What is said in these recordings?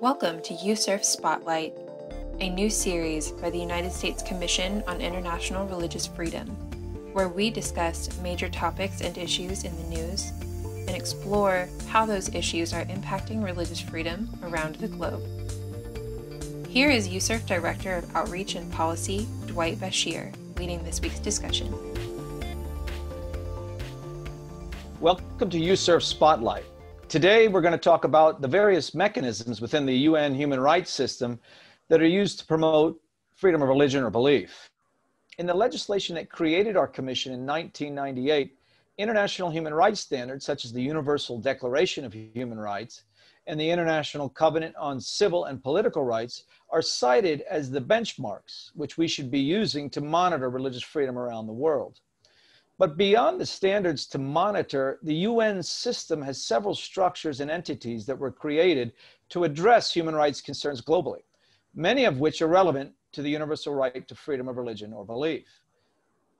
Welcome to USCIRF Spotlight, a new series by the United States Commission on International Religious Freedom, where we discuss major topics and issues in the news and explore how those issues are impacting religious freedom around the globe. Here is USCIRF Director of Outreach and Policy, Dwight Bashir, leading this week's discussion. Welcome to USCIRF Spotlight. Today, we're going to talk about the various mechanisms within the UN human rights system that are used to promote freedom of religion or belief. In the legislation that created our commission in 1998, international human rights standards such as the Universal Declaration of Human Rights and the International Covenant on Civil and Political Rights are cited as the benchmarks which we should be using to monitor religious freedom around the world. But beyond the standards to monitor, the UN system has several structures and entities that were created to address human rights concerns globally, many of which are relevant to the universal right to freedom of religion or belief.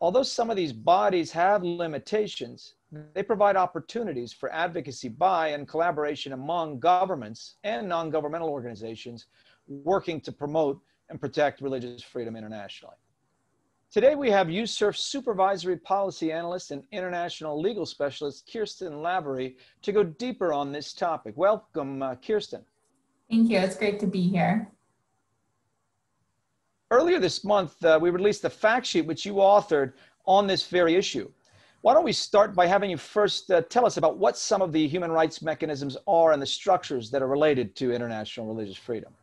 Although some of these bodies have limitations, they provide opportunities for advocacy by and collaboration among governments and non governmental organizations working to promote and protect religious freedom internationally. Today we have USCIRF Supervisory Policy Analyst and International Legal Specialist Kirsten Lavery to go deeper on this topic. Welcome, uh, Kirsten. Thank you. It's great to be here. Earlier this month, uh, we released a fact sheet which you authored on this very issue. Why don't we start by having you first uh, tell us about what some of the human rights mechanisms are and the structures that are related to international religious freedom?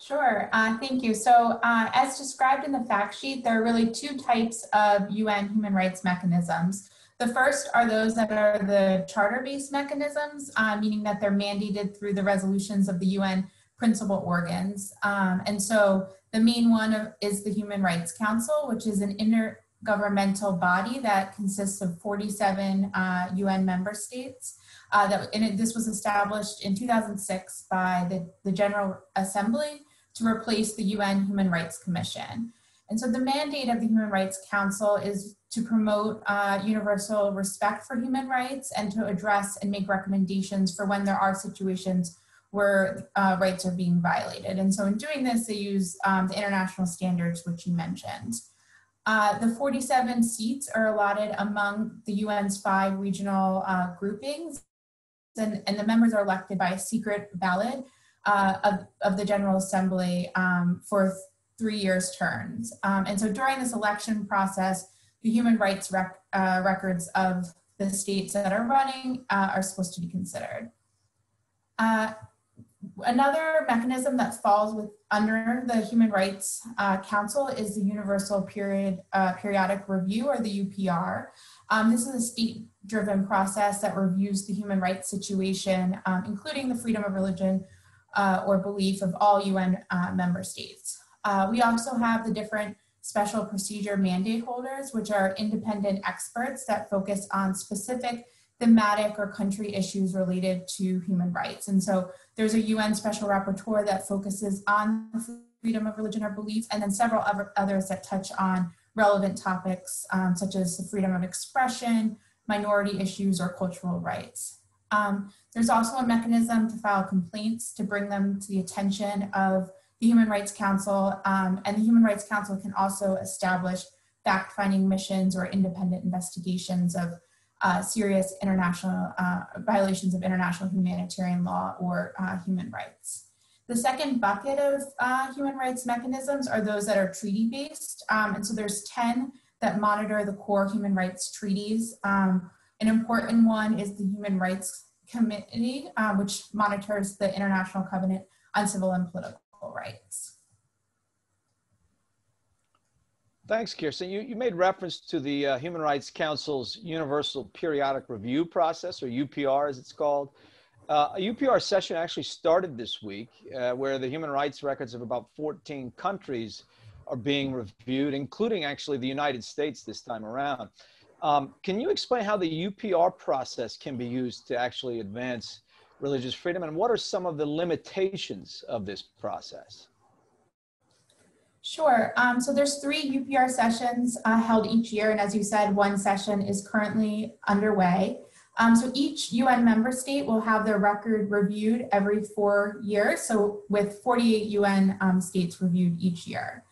Sure, uh, thank you. So uh, as described in the fact sheet, there are really two types of UN human rights mechanisms. The first are those that are the charter-based mechanisms, uh, meaning that they're mandated through the resolutions of the UN principal organs. Um, and so the main one is the Human Rights Council, which is an intergovernmental body that consists of 47 UN uh, member states. Uh, that, and it, this was established in 2006 by the, the General Assembly to replace the UN Human Rights Commission. And so the mandate of the Human Rights Council is to promote uh, universal respect for human rights and to address and make recommendations for when there are situations where uh, rights are being violated. And so in doing this, they use um, the international standards, which you mentioned. Uh, the 47 seats are allotted among the UN's five regional uh, groupings, and, and the members are elected by a secret ballot uh, of, of the General Assembly um, for three years terms. Um, and so during this election process, the human rights rec- uh, records of the states that are running uh, are supposed to be considered. Uh, another mechanism that falls with under the Human Rights uh, Council is the Universal Period Periodic Review, or the UPR. Um, this is a state-driven process that reviews the human rights situation, um, including the freedom of religion, uh, or belief of all UN uh, member states. Uh, we also have the different special procedure mandate holders, which are independent experts that focus on specific thematic or country issues related to human rights. And so there's a UN special rapporteur that focuses on freedom of religion or belief, and then several other others that touch on relevant topics um, such as the freedom of expression, minority issues, or cultural rights. Um, there's also a mechanism to file complaints to bring them to the attention of the Human Rights Council, um, and the Human Rights Council can also establish fact-finding missions or independent investigations of uh, serious international uh, violations of international humanitarian law or uh, human rights. The second bucket of uh, human rights mechanisms are those that are treaty-based, um, and so there's 10 that monitor the core human rights treaties. Um, an important one is the Human Rights Committee, uh, which monitors the International Covenant on Civil and Political Rights. Thanks, Kirsten. You, you made reference to the uh, Human Rights Council's Universal Periodic Review process, or UPR as it's called. Uh, a UPR session actually started this week uh, where the human rights records of about 14 countries are being reviewed, including actually the United States this time around. Um, can you explain how the UPR process can be used to actually advance religious freedom and what are some of the limitations of this process? Sure. Um, so there's three UPR sessions uh, held each year, and as you said, one session is currently underway. Um, so each UN member state will have their record reviewed every four years, so with 48 UN um, states reviewed each year.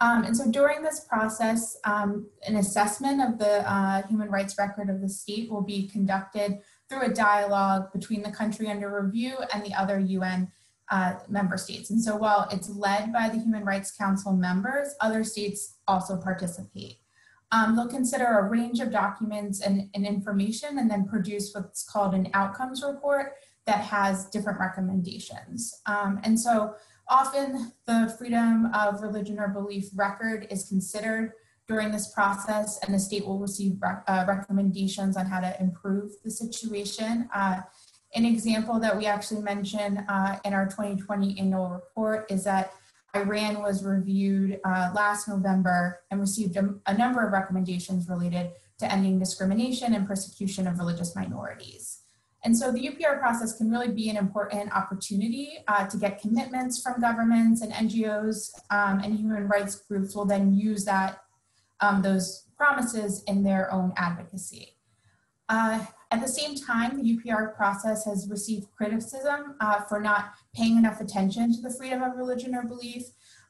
Um, and so during this process, um, an assessment of the uh, human rights record of the state will be conducted through a dialogue between the country under review and the other UN uh, member states. And so while it's led by the Human Rights Council members, other states also participate. Um, they'll consider a range of documents and, and, information and then produce what's called an outcomes report that has different recommendations. Um, and so often the freedom of religion or belief record is considered during this process and the state will receive uh, recommendations on how to improve the situation. Uh, an example that we actually mention uh, in our 2020 annual report is that Iran was reviewed uh, last November and received a, a, number of recommendations related to ending discrimination and persecution of religious minorities. And so the UPR process can really be an important opportunity uh, to get commitments from governments and NGOs um, and human rights groups will then use that um, those promises in their own advocacy. Uh, at the same time, the UPR process has received criticism uh, for not paying enough attention to the freedom of religion or belief,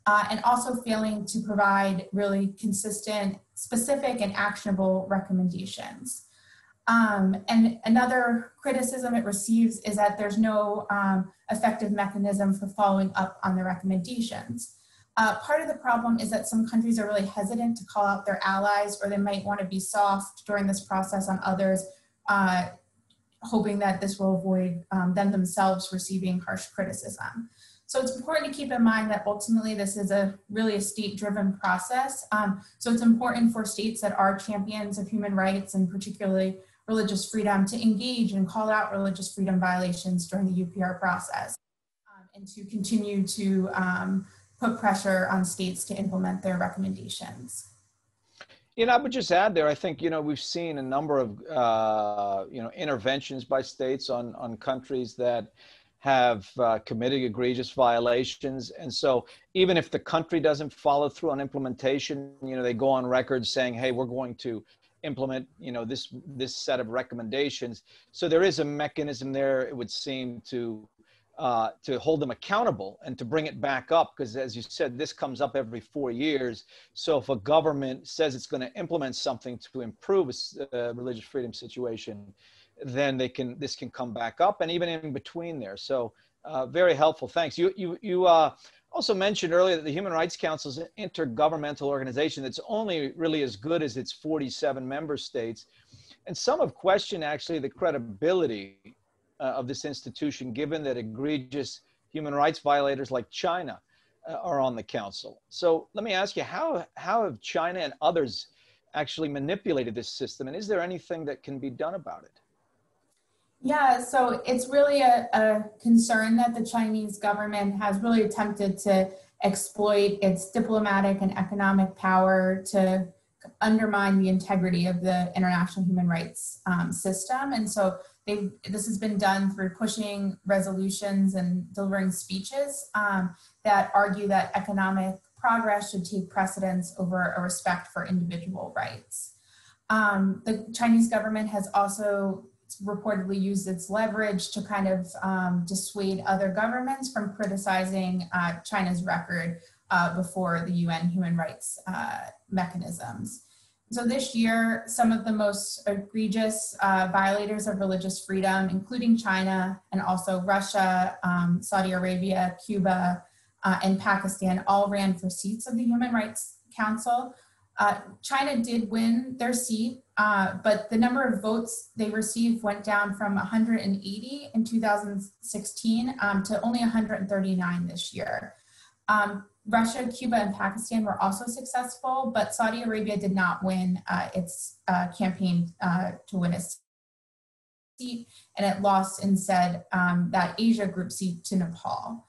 uh, and also failing to provide really consistent, specific, and actionable recommendations. Um, and another criticism it receives is that there's no um, effective mechanism for following up on the recommendations. Uh, part of the problem is that some countries are really hesitant to call out their allies, or they might want to be soft during this process on others uh, hoping that this will avoid um, them themselves receiving harsh criticism. So it's important to keep in mind that ultimately this is a really a state-driven process. Um, so it's important for states that are champions of human rights and particularly religious freedom to engage and call out religious freedom violations during the UPR process um, and to continue to um, put pressure on states to implement their recommendations. You know, I would just add there. I think you know we've seen a number of uh, you know interventions by states on on countries that have uh, committed egregious violations, and so even if the country doesn't follow through on implementation, you know they go on record saying, "Hey, we're going to implement you know this this set of recommendations." So there is a mechanism there. It would seem to uh, to hold them accountable and to bring it back up because as you said this comes up every four years so if a government says it's going to implement something to improve a uh, religious freedom situation then they can this can come back up and even in between there so uh, very helpful thanks you you you uh, also mentioned earlier that the human rights council is an intergovernmental organization that's only really as good as its 47 member states and some have questioned actually the credibility uh, of this institution, given that egregious human rights violators like China uh, are on the council. So let me ask you, how, how have China and others actually manipulated this system? And is there anything that can be done about it? Yeah, so it's really a, a concern that the Chinese government has really attempted to exploit its diplomatic and economic power to undermine the integrity of the international human rights um, system. And so this has been done through pushing resolutions and delivering speeches um, that argue that economic progress should take precedence over a respect for individual rights. Um, the Chinese government has also reportedly used its leverage to kind of um, dissuade other governments from criticizing uh, China's record uh, before the UN human rights uh, mechanisms. So this year, some of the most egregious uh, violators of religious freedom, including China and also Russia, um, Saudi Arabia, Cuba, uh, and Pakistan, all ran for seats of the Human Rights Council. Uh, China did win their seat, uh, but the number of votes they received went down from 180 in 2016 um, to only 139 this year. Um, Russia, Cuba, and Pakistan were also successful, but Saudi Arabia did not win uh, its uh, campaign uh, to win a seat, and it lost instead um, that Asia group seat to Nepal.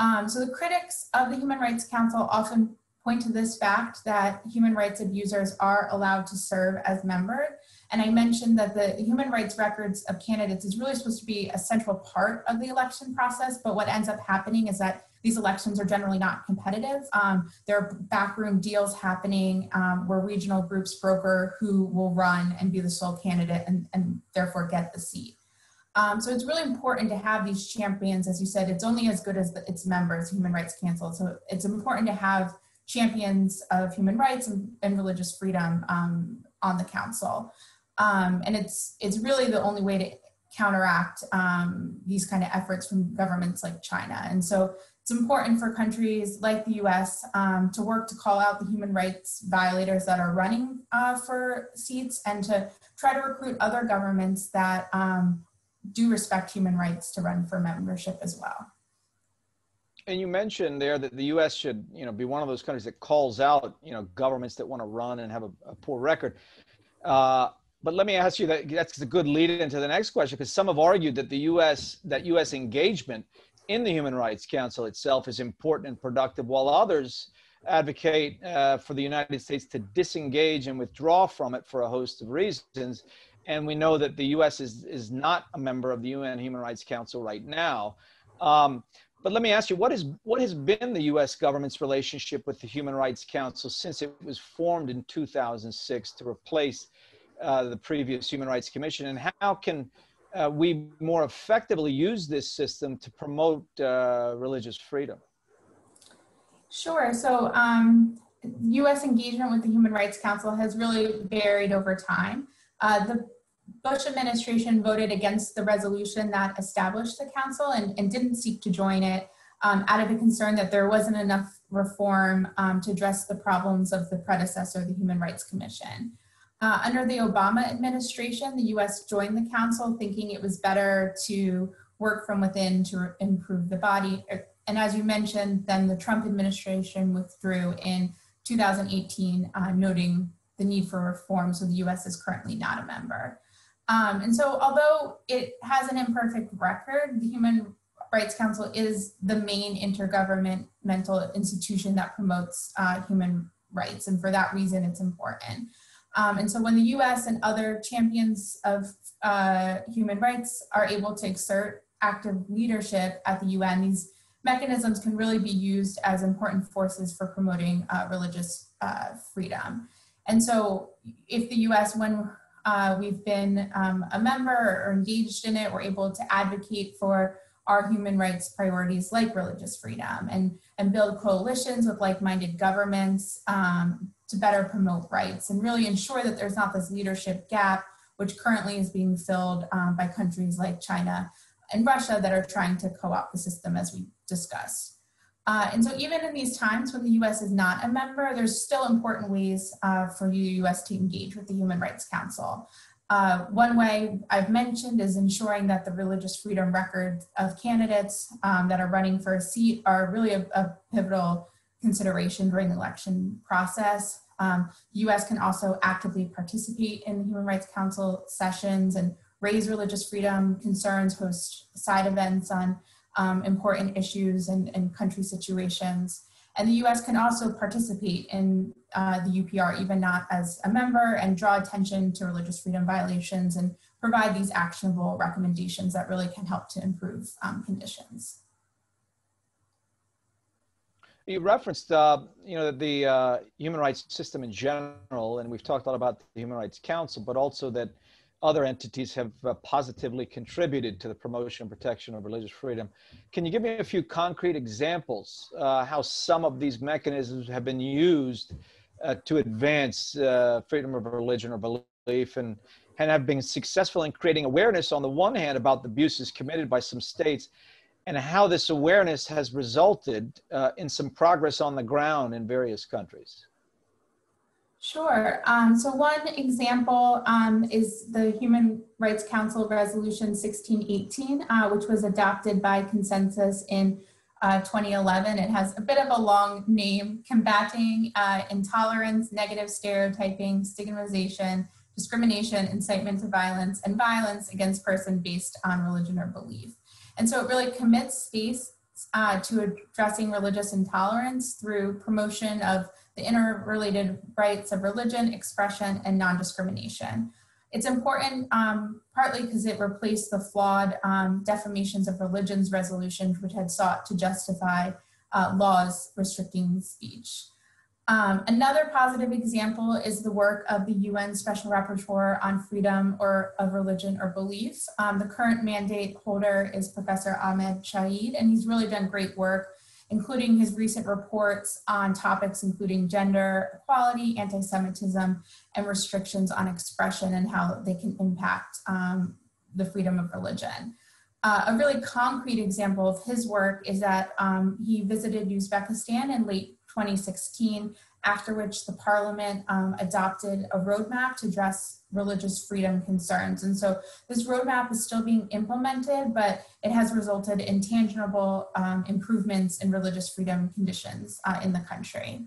Um, so the critics of the Human Rights Council often point to this fact that human rights abusers are allowed to serve as members. And I mentioned that the human rights records of candidates is really supposed to be a central part of the election process, but what ends up happening is that these elections are generally not competitive. Um, there are backroom deals happening um, where regional groups broker who will run and be the sole candidate and, and therefore get the seat. Um, so it's really important to have these champions. As you said, it's only as good as the, its members, Human Rights Council. So it's important to have champions of human rights and, and religious freedom um, on the council. Um, and it's, it's really the only way to counteract um, these kind of efforts from governments like China. And so it's important for countries like the US um, to work to call out the human rights violators that are running uh, for seats and to try to recruit other governments that um, do respect human rights to run for membership as well. And you mentioned there that the U.S. should, you know, be one of those countries that calls out, you know, governments that want to run and have a, a poor record. Uh, but let me ask you that that's a good lead into the next question because some have argued that the U.S. that U.S. engagement in the Human Rights Council itself is important and productive, while others advocate uh, for the United States to disengage and withdraw from it for a host of reasons. And we know that the U.S. is, is not a member of the UN Human Rights Council right now. Um, but let me ask you, what, is, what has been the U.S. government's relationship with the Human Rights Council since it was formed in 2006 to replace uh, the previous Human Rights Commission? And how can uh, we more effectively use this system to promote uh, religious freedom? Sure. So, um, U.S. engagement with the Human Rights Council has really varied over time. Uh, the Bush administration voted against the resolution that established the council and, and didn't seek to join it um, out of a concern that there wasn't enough reform um, to address the problems of the predecessor, the Human Rights Commission. Uh, under the Obama administration, the US joined the council thinking it was better to work from within to improve the body. And as you mentioned, then the Trump administration withdrew in 2018, uh, noting the need for reform, so the US is currently not a member. Um, and so, although it has an imperfect record, the Human Rights Council is the main intergovernmental institution that promotes uh, human rights, and for that reason, it's important. Um, and so when the US and other champions of uh, human rights are able to exert active leadership at the UN, these mechanisms can really be used as important forces for promoting uh, religious uh, freedom. And so if the US, when uh, we've been um, a member or engaged in it, we're able to advocate for our human rights priorities like religious freedom and, and build coalitions with like-minded governments um, to better promote rights and really ensure that there's not this leadership gap, which currently is being filled um, by countries like China and Russia that are trying to co-opt the system as we discussed. Uh, and so even in these times when the US is not a member, there's still important ways uh, for the US to engage with the Human Rights Council. Uh, one way I've mentioned is ensuring that the religious freedom record of candidates um, that are running for a seat are really a, a pivotal consideration during the election process. Um, the US can also actively participate in the Human Rights Council sessions and raise religious freedom concerns, host side events on um, important issues and, and, country situations. And the US can also participate in uh, the UPR, even not as a member, and draw attention to religious freedom violations and provide these actionable recommendations that really can help to improve um, conditions. You referenced, uh, you know, the uh, human rights system in general, and we've talked a lot about the Human Rights Council, but also that other entities have uh, positively contributed to the promotion and protection of religious freedom. Can you give me a few concrete examples uh, how some of these mechanisms have been used uh, to advance uh, freedom of religion or belief and, and have been successful in creating awareness on the one hand about the abuses committed by some states and how this awareness has resulted uh, in some progress on the ground in various countries. Sure. Um, so one example um, is the Human Rights Council Resolution 1618, uh, which was adopted by consensus in uh, 2011. It has a bit of a long name, combating uh, intolerance, negative stereotyping, stigmatization, discrimination, incitement to violence, and violence against person based on religion or belief. And so it really commits states, uh, to addressing religious intolerance through promotion of the interrelated rights of religion, expression, and non-discrimination. It's important um, partly because it replaced the flawed um, defamations of religions resolutions, which had sought to justify uh, laws restricting speech. Um, another positive example is the work of the UN Special Rapporteur on Freedom or of Religion or Belief. Um, the current mandate holder is Professor Ahmed Shaheed, and he's really done great work, including his recent reports on topics including gender equality, anti-Semitism, and restrictions on expression and how they can impact um, the freedom of religion. Uh, a really concrete example of his work is that um, he visited Uzbekistan in late 2016, after which the parliament um, adopted a roadmap to address religious freedom concerns. And so this roadmap is still being implemented, but it has resulted in tangible um, improvements in religious freedom conditions uh, in the country.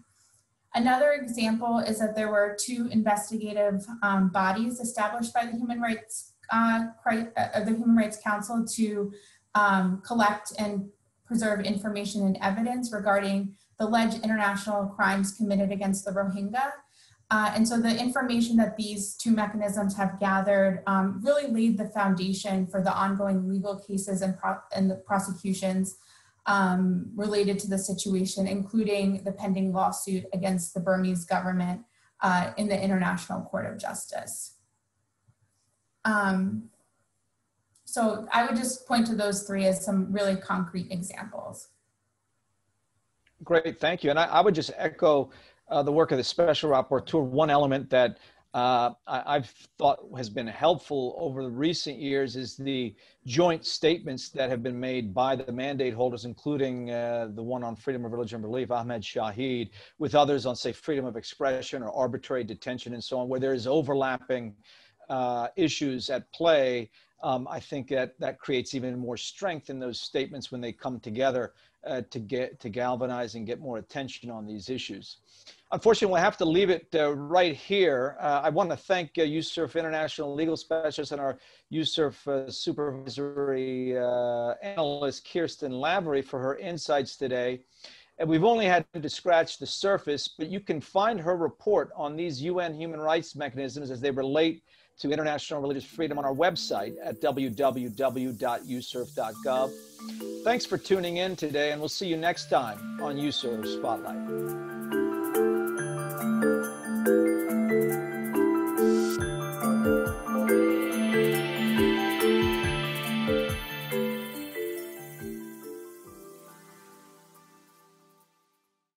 Another example is that there were two investigative um, bodies established by the Human Rights uh, uh, the Human Rights Council to um, collect and preserve information and evidence regarding the alleged international crimes committed against the Rohingya. Uh, and so the information that these two mechanisms have gathered um, really laid the foundation for the ongoing legal cases and, pro- and the prosecutions um, related to the situation, including the pending lawsuit against the Burmese government uh, in the International Court of Justice. Um, so I would just point to those three as some really concrete examples. Great, thank you. And I, I would just echo uh, the work of the special rapporteur. One element that uh, I, have thought has been helpful over the recent years is the joint statements that have been made by the mandate holders, including uh, the one on freedom of religion and belief, Ahmed Shaheed, with others on, say, freedom of expression or arbitrary detention and so on, where there is overlapping uh, issues at play, um, I think that that creates even more strength in those statements when they come together uh, to get to galvanize and get more attention on these issues. Unfortunately, we'll have to leave it uh, right here. Uh, I want to thank uh, USCIRF International Legal Specialist and our USCIRF uh, Supervisory uh, Analyst, Kirsten Lavery, for her insights today. And we've only had to scratch the surface, but you can find her report on these UN human rights mechanisms as they relate to international religious freedom on our website at www.uscirf.gov. Thanks for tuning in today, and we'll see you next time on USCIRF Spotlight.